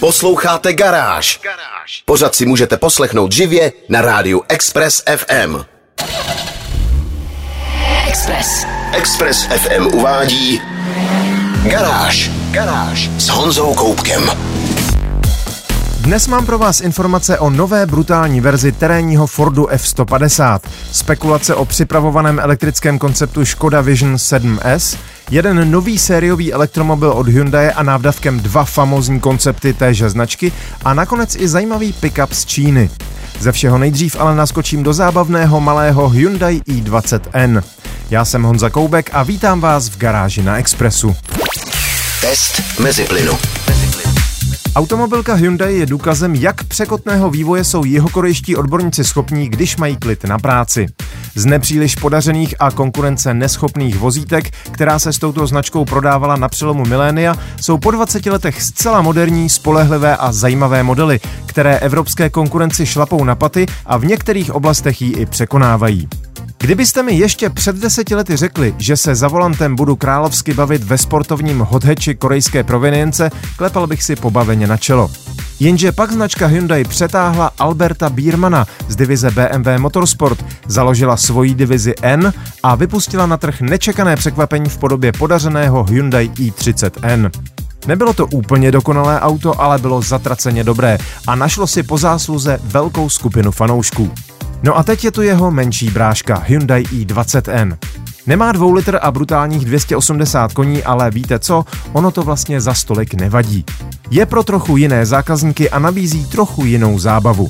Posloucháte Garáž. Pořád si můžete poslechnout živě na rádiu Express FM. Express. Express FM uvádí Garáž. Garáž s Honzou Koupkem. Dnes mám pro vás informace o nové brutální verzi terénního Fordu F150, spekulace o připravovaném elektrickém konceptu Škoda Vision 7S, jeden nový sériový elektromobil od Hyundai a návdavkem dva famózní koncepty téže značky a nakonec i zajímavý pickup z Číny. Ze všeho nejdřív ale naskočím do zábavného malého Hyundai i20N. Já jsem Honza Koubek a vítám vás v garáži na Expressu. Test mezi plynu. Automobilka Hyundai je důkazem, jak překotného vývoje jsou jihokorejští odborníci schopní, když mají klid na práci. Z nepříliš podařených a konkurence neschopných vozítek, která se s touto značkou prodávala na přelomu milénia, jsou po 20 letech zcela moderní, spolehlivé a zajímavé modely, které evropské konkurenci šlapou na paty a v některých oblastech ji i překonávají. Kdybyste mi ještě před deseti lety řekli, že se za volantem budu královsky bavit ve sportovním hotheči korejské provenience, klepal bych si pobaveně na čelo. Jenže pak značka Hyundai přetáhla Alberta Biermana z divize BMW Motorsport, založila svoji divizi N a vypustila na trh nečekané překvapení v podobě podařeného Hyundai i30N. Nebylo to úplně dokonalé auto, ale bylo zatraceně dobré a našlo si po zásluze velkou skupinu fanoušků. No a teď je tu jeho menší bráška Hyundai i20N. Nemá dvou litr a brutálních 280 koní, ale víte co, ono to vlastně za stolik nevadí. Je pro trochu jiné zákazníky a nabízí trochu jinou zábavu.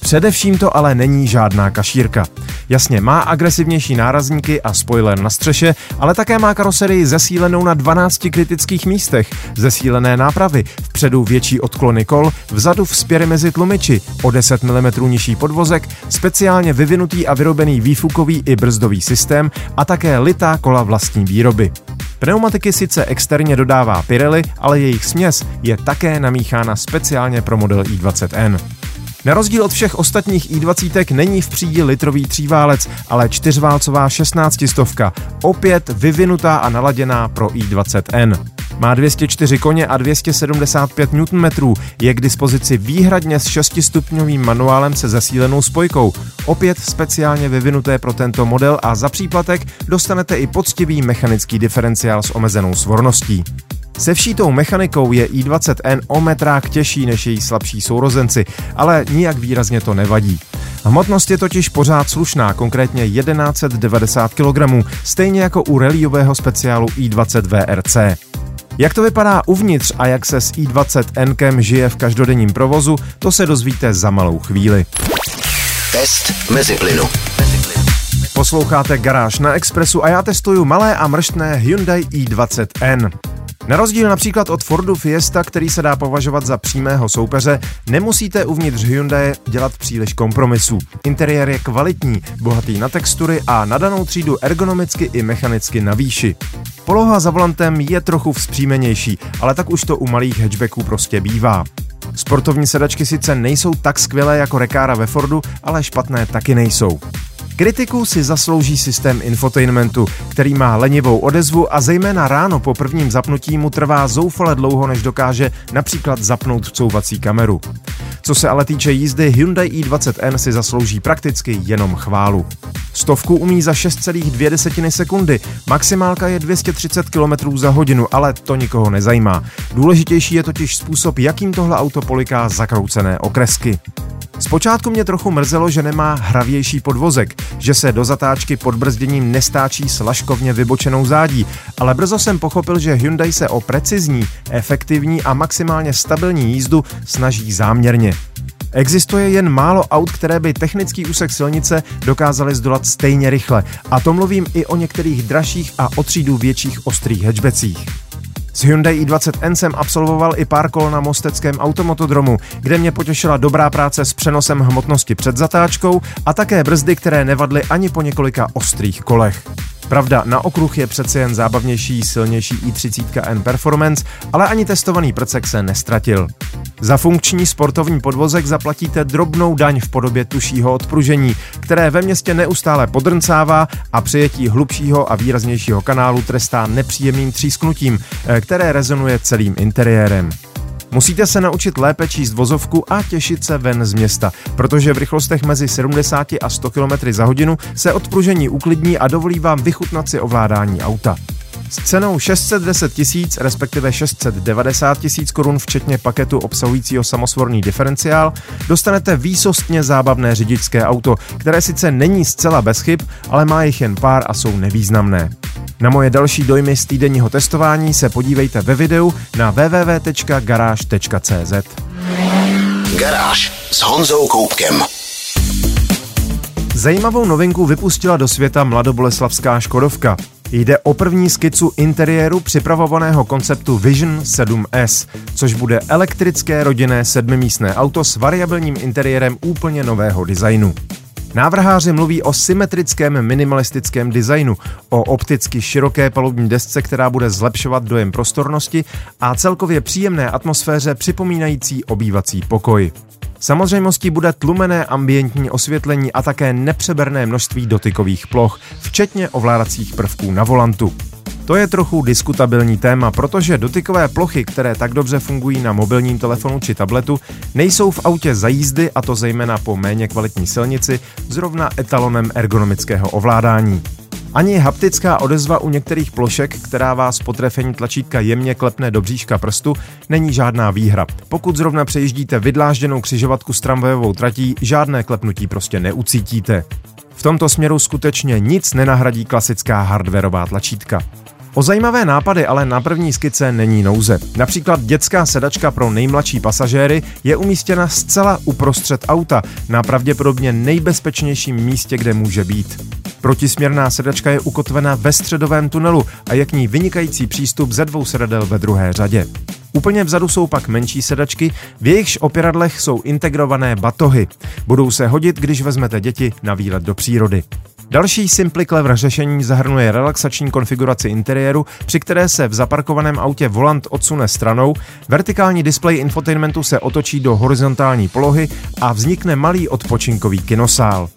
Především to ale není žádná kašírka. Jasně, má agresivnější nárazníky a spoiler na střeše, ale také má karoserii zesílenou na 12 kritických místech, zesílené nápravy, vpředu větší odklony kol, vzadu vzpěry mezi tlumiči, o 10 mm nižší podvozek, speciálně vyvinutý a vyrobený výfukový i brzdový systém a také litá kola vlastní výroby. Pneumatiky sice externě dodává Pirelli, ale jejich směs je také namíchána speciálně pro model i20N. Na rozdíl od všech ostatních i20 není v přídi litrový tříválec, ale čtyřválcová 16 stovka, opět vyvinutá a naladěná pro i20N. Má 204 koně a 275 Nm, je k dispozici výhradně s 6-stupňovým manuálem se zesílenou spojkou. Opět speciálně vyvinuté pro tento model a za příplatek dostanete i poctivý mechanický diferenciál s omezenou svorností. Se vší tou mechanikou je i20N o metrák těžší než její slabší sourozenci, ale nijak výrazně to nevadí. Hmotnost je totiž pořád slušná, konkrétně 1190 kg, stejně jako u rallyového speciálu i20 VRC. Jak to vypadá uvnitř a jak se s i20 Nkem žije v každodenním provozu, to se dozvíte za malou chvíli. Test mezi plynu. Posloucháte Garáž na Expressu a já testuju malé a mrštné Hyundai i20N. Na rozdíl například od Fordu Fiesta, který se dá považovat za přímého soupeře, nemusíte uvnitř Hyundai dělat příliš kompromisů. Interiér je kvalitní, bohatý na textury a na danou třídu ergonomicky i mechanicky na výši. Poloha za volantem je trochu vzpřímenější, ale tak už to u malých hatchbacků prostě bývá. Sportovní sedačky sice nejsou tak skvělé jako Rekára ve Fordu, ale špatné taky nejsou. Kritiku si zaslouží systém infotainmentu, který má lenivou odezvu a zejména ráno po prvním zapnutí mu trvá zoufale dlouho, než dokáže například zapnout couvací kameru. Co se ale týče jízdy, Hyundai i20N si zaslouží prakticky jenom chválu. Stovku umí za 6,2 sekundy, maximálka je 230 km za hodinu, ale to nikoho nezajímá. Důležitější je totiž způsob, jakým tohle auto poliká zakroucené okresky. Zpočátku mě trochu mrzelo, že nemá hravější podvozek, že se do zatáčky pod brzděním nestáčí s laškovně vybočenou zádí, ale brzo jsem pochopil, že Hyundai se o precizní, efektivní a maximálně stabilní jízdu snaží záměrně. Existuje jen málo aut, které by technický úsek silnice dokázaly zdolat stejně rychle. A to mluvím i o některých dražších a o třídu větších ostrých hatchbacích. S Hyundai i20N jsem absolvoval i pár kol na Mosteckém automotodromu, kde mě potěšila dobrá práce s přenosem hmotnosti před zatáčkou a také brzdy, které nevadly ani po několika ostrých kolech. Pravda, na okruh je přece jen zábavnější, silnější i30 N Performance, ale ani testovaný prcek se nestratil. Za funkční sportovní podvozek zaplatíte drobnou daň v podobě tušího odpružení, které ve městě neustále podrncává a přijetí hlubšího a výraznějšího kanálu trestá nepříjemným třísknutím, eh, které rezonuje celým interiérem. Musíte se naučit lépe číst vozovku a těšit se ven z města, protože v rychlostech mezi 70 a 100 km za hodinu se odpružení uklidní a dovolí vám vychutnat si ovládání auta. S cenou 610 tisíc, respektive 690 tisíc korun, včetně paketu obsahujícího samosvorný diferenciál, dostanete výsostně zábavné řidičské auto, které sice není zcela bez chyb, ale má jich jen pár a jsou nevýznamné. Na moje další dojmy z týdenního testování se podívejte ve videu na www.garage.cz. Garáž s Honzou Koupkem. Zajímavou novinku vypustila do světa mladoboleslavská Škodovka. Jde o první skicu interiéru připravovaného konceptu Vision 7S, což bude elektrické rodinné sedmimístné auto s variabilním interiérem úplně nového designu. Návrháři mluví o symetrickém minimalistickém designu, o opticky široké palubní desce, která bude zlepšovat dojem prostornosti a celkově příjemné atmosféře připomínající obývací pokoj. Samozřejmostí bude tlumené ambientní osvětlení a také nepřeberné množství dotykových ploch, včetně ovládacích prvků na volantu. To je trochu diskutabilní téma, protože dotykové plochy, které tak dobře fungují na mobilním telefonu či tabletu, nejsou v autě za jízdy, a to zejména po méně kvalitní silnici, zrovna etalonem ergonomického ovládání. Ani haptická odezva u některých plošek, která vás po trefení tlačítka jemně klepne do bříška prstu, není žádná výhra. Pokud zrovna přejíždíte vydlážděnou křižovatku s tramvajovou tratí, žádné klepnutí prostě neucítíte. V tomto směru skutečně nic nenahradí klasická hardwareová tlačítka. O zajímavé nápady ale na první skice není nouze. Například dětská sedačka pro nejmladší pasažéry je umístěna zcela uprostřed auta, na pravděpodobně nejbezpečnějším místě, kde může být. Protisměrná sedačka je ukotvena ve středovém tunelu a je k ní vynikající přístup ze dvou sedadel ve druhé řadě. Úplně vzadu jsou pak menší sedačky, v jejichž opěradlech jsou integrované batohy. Budou se hodit, když vezmete děti na výlet do přírody. Další Simply Clever řešení zahrnuje relaxační konfiguraci interiéru, při které se v zaparkovaném autě volant odsune stranou, vertikální displej infotainmentu se otočí do horizontální polohy a vznikne malý odpočinkový kinosál.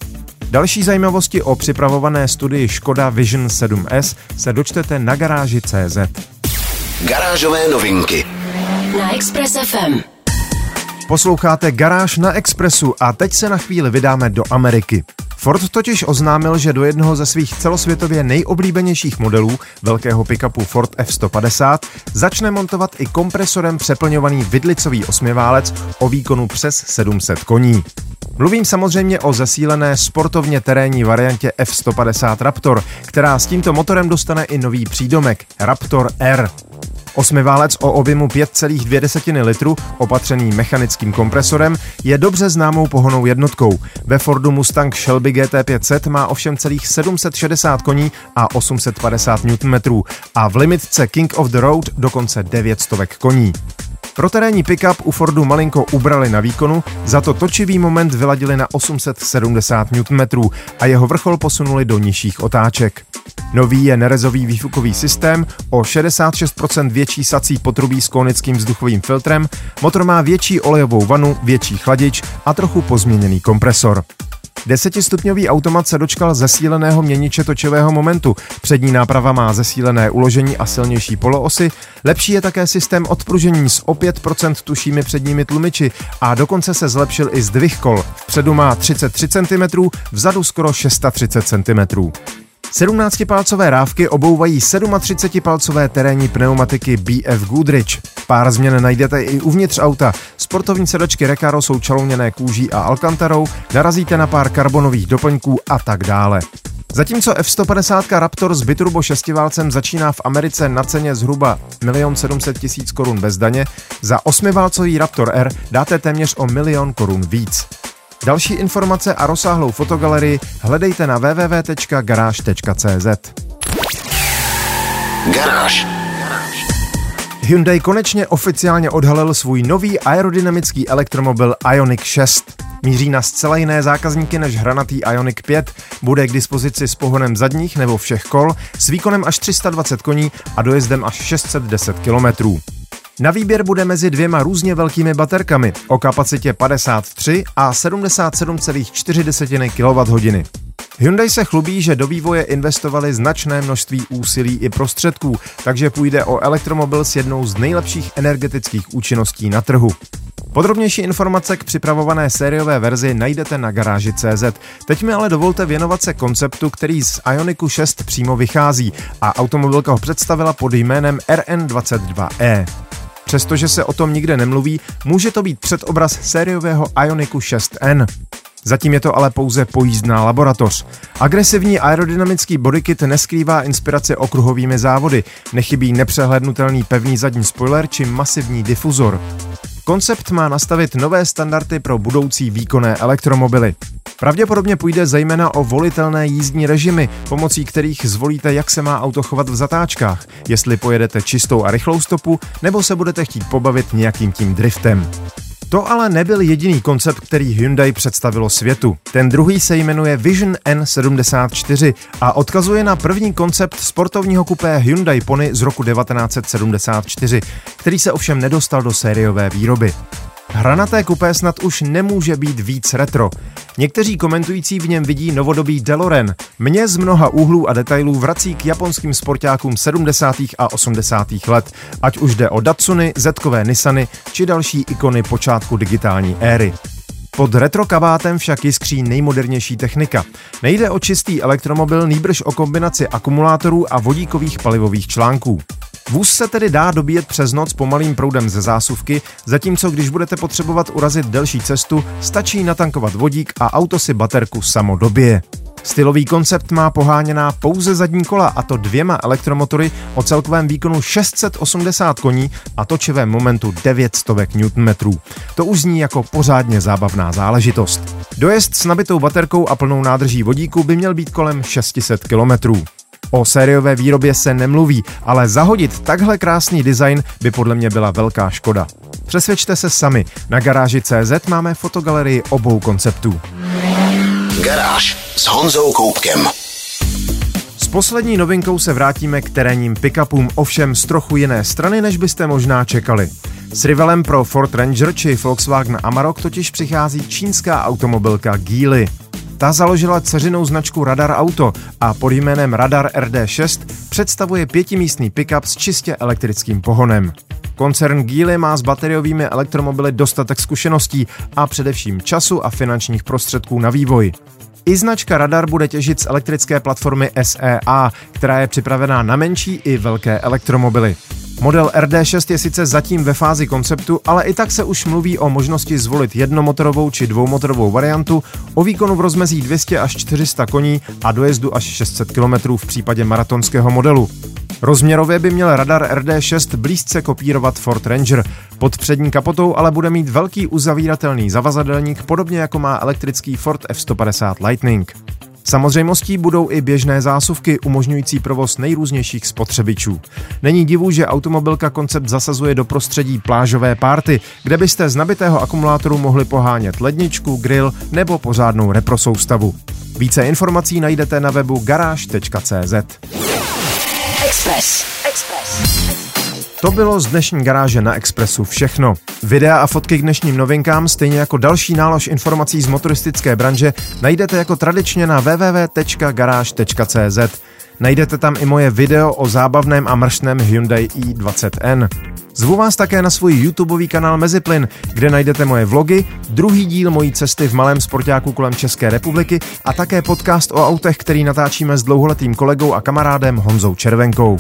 Další zajímavosti o připravované studii Škoda Vision 7S se dočtete na garáži CZ. Garážové novinky na Express FM. Posloucháte Garáž na Expressu a teď se na chvíli vydáme do Ameriky. Ford totiž oznámil, že do jednoho ze svých celosvětově nejoblíbenějších modelů, velkého pickupu Ford F-150, začne montovat i kompresorem přeplňovaný vidlicový osmiválec o výkonu přes 700 koní. Mluvím samozřejmě o zesílené sportovně terénní variantě F-150 Raptor, která s tímto motorem dostane i nový přídomek Raptor R. Osmiválec o objemu 5,2 litru, opatřený mechanickým kompresorem, je dobře známou pohonou jednotkou. Ve Fordu Mustang Shelby GT500 má ovšem celých 760 koní a 850 Nm a v limitce King of the Road dokonce 900 koní. Pro terénní pickup u Fordu malinko ubrali na výkonu, za to točivý moment vyladili na 870 Nm a jeho vrchol posunuli do nižších otáček. Nový je nerezový výfukový systém, o 66% větší sací potrubí s konickým vzduchovým filtrem, motor má větší olejovou vanu, větší chladič a trochu pozměněný kompresor. Desetistupňový automat se dočkal zesíleného měniče točivého momentu. Přední náprava má zesílené uložení a silnější poloosy. Lepší je také systém odpružení s o 5% tušími předními tlumiči a dokonce se zlepšil i zdvih kol. Vpředu má 33 cm, vzadu skoro 630 cm. 17-palcové rávky obouvají 37-palcové terénní pneumatiky BF Goodrich. Pár změn najdete i uvnitř auta. Sportovní sedačky Recaro jsou čalouněné kůží a alkantarou, narazíte na pár karbonových doplňků a tak dále. Zatímco F-150 Raptor s biturbo šestiválcem začíná v Americe na ceně zhruba 1 700 000 korun bez daně, za osmiválcový Raptor R dáte téměř o milion korun víc. Další informace a rozsáhlou fotogalerii hledejte na www.garage.cz. Garáž. Hyundai konečně oficiálně odhalil svůj nový aerodynamický elektromobil Ioniq 6. Míří na zcela jiné zákazníky než hranatý Ioniq 5, bude k dispozici s pohonem zadních nebo všech kol, s výkonem až 320 koní a dojezdem až 610 kilometrů. Na výběr bude mezi dvěma různě velkými baterkami o kapacitě 53 a 77,4 kWh. Hyundai se chlubí, že do vývoje investovali značné množství úsilí i prostředků, takže půjde o elektromobil s jednou z nejlepších energetických účinností na trhu. Podrobnější informace k připravované sériové verzi najdete na garáži CZ. Teď mi ale dovolte věnovat se konceptu, který z Ioniku 6 přímo vychází a automobilka ho představila pod jménem RN22E. Přestože se o tom nikde nemluví, může to být předobraz sériového Ioniku 6N. Zatím je to ale pouze pojízdná laboratoř. Agresivní aerodynamický bodykit neskrývá inspiraci okruhovými závody, nechybí nepřehlednutelný pevný zadní spoiler či masivní difuzor. Koncept má nastavit nové standardy pro budoucí výkonné elektromobily. Pravděpodobně půjde zejména o volitelné jízdní režimy, pomocí kterých zvolíte, jak se má auto chovat v zatáčkách, jestli pojedete čistou a rychlou stopu, nebo se budete chtít pobavit nějakým tím driftem. To ale nebyl jediný koncept, který Hyundai představilo světu. Ten druhý se jmenuje Vision N74 a odkazuje na první koncept sportovního kupé Hyundai Pony z roku 1974, který se ovšem nedostal do sériové výroby. Hranaté kupé snad už nemůže být víc retro. Někteří komentující v něm vidí novodobý DeLorean. Mě z mnoha úhlů a detailů vrací k japonským sportákům 70. a 80. let, ať už jde o Datsuny, Zetkové Nissany či další ikony počátku digitální éry. Pod retro kabátem však jiskří nejmodernější technika. Nejde o čistý elektromobil, nýbrž o kombinaci akumulátorů a vodíkových palivových článků. Vůz se tedy dá dobíjet přes noc pomalým proudem ze zásuvky, zatímco když budete potřebovat urazit delší cestu, stačí natankovat vodík a auto si baterku samo dobije. Stylový koncept má poháněná pouze zadní kola a to dvěma elektromotory o celkovém výkonu 680 koní a točivém momentu 900 Nm. To už zní jako pořádně zábavná záležitost. Dojezd s nabitou baterkou a plnou nádrží vodíku by měl být kolem 600 km. O sériové výrobě se nemluví, ale zahodit takhle krásný design by podle mě byla velká škoda. Přesvědčte se sami, na garáži CZ máme fotogalerii obou konceptů. Garáž s Honzou Koupkem. S poslední novinkou se vrátíme k terénním pickupům, ovšem z trochu jiné strany, než byste možná čekali. S rivalem pro Ford Ranger či Volkswagen Amarok totiž přichází čínská automobilka Geely. Ta založila ceřinou značku Radar Auto a pod jménem Radar RD6 představuje pětimístný pickup s čistě elektrickým pohonem. Koncern Geely má s bateriovými elektromobily dostatek zkušeností a především času a finančních prostředků na vývoj. I značka Radar bude těžit z elektrické platformy SEA, která je připravená na menší i velké elektromobily. Model RD6 je sice zatím ve fázi konceptu, ale i tak se už mluví o možnosti zvolit jednomotorovou či dvoumotorovou variantu o výkonu v rozmezí 200 až 400 koní a dojezdu až 600 km v případě maratonského modelu. Rozměrově by měl radar RD6 blízce kopírovat Ford Ranger. Pod přední kapotou ale bude mít velký uzavíratelný zavazadelník, podobně jako má elektrický Ford F150 Lightning. Samozřejmostí budou i běžné zásuvky umožňující provoz nejrůznějších spotřebičů. Není divu, že automobilka koncept zasazuje do prostředí plážové párty, kde byste z nabitého akumulátoru mohli pohánět ledničku, grill nebo pořádnou reprosoustavu. Více informací najdete na webu garáž.cz. Express. Express. To bylo z dnešní garáže na Expressu všechno. Videa a fotky k dnešním novinkám, stejně jako další nálož informací z motoristické branže, najdete jako tradičně na www.garage.cz. Najdete tam i moje video o zábavném a mršném Hyundai i20N. Zvu vás také na svůj YouTubeový kanál Meziplyn, kde najdete moje vlogy, druhý díl mojí cesty v malém sportáku kolem České republiky a také podcast o autech, který natáčíme s dlouholetým kolegou a kamarádem Honzou Červenkou.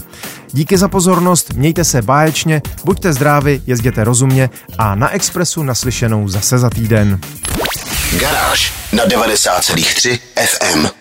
Díky za pozornost, mějte se báječně, buďte zdraví, jezděte rozumně a na Expressu naslyšenou zase za týden. Garáž na 90,3 FM.